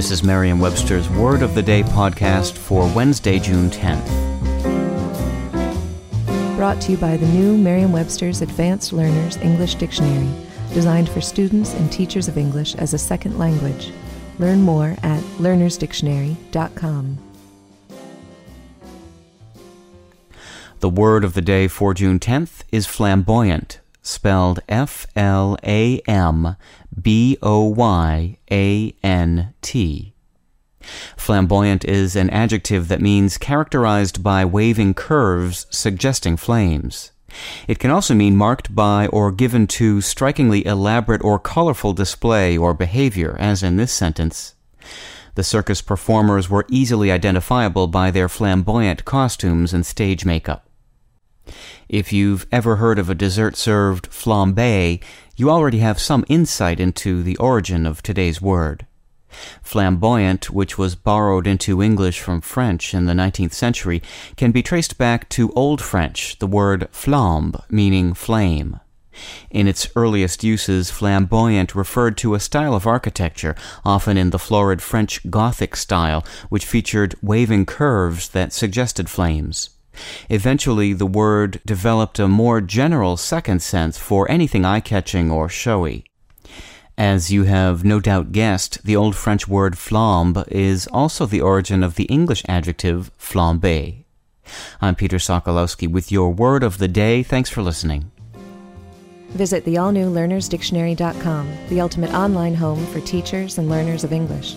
This is Merriam Webster's Word of the Day podcast for Wednesday, June 10th. Brought to you by the new Merriam Webster's Advanced Learners English Dictionary, designed for students and teachers of English as a second language. Learn more at learnersdictionary.com. The word of the day for June 10th is flamboyant, spelled F L A M B O Y A N T. Flamboyant is an adjective that means characterized by waving curves suggesting flames. It can also mean marked by or given to strikingly elaborate or colorful display or behavior, as in this sentence. The circus performers were easily identifiable by their flamboyant costumes and stage makeup. If you've ever heard of a dessert served flambé, you already have some insight into the origin of today's word. Flamboyant, which was borrowed into English from French in the 19th century, can be traced back to Old French, the word flambe, meaning flame. In its earliest uses, flamboyant referred to a style of architecture, often in the florid French Gothic style, which featured waving curves that suggested flames. Eventually, the word developed a more general second sense for anything eye catching or showy. As you have no doubt guessed, the Old French word flambe is also the origin of the English adjective flambé. I'm Peter Sokolowski with your word of the day. Thanks for listening. Visit the all new learnersdictionary.com, the ultimate online home for teachers and learners of English.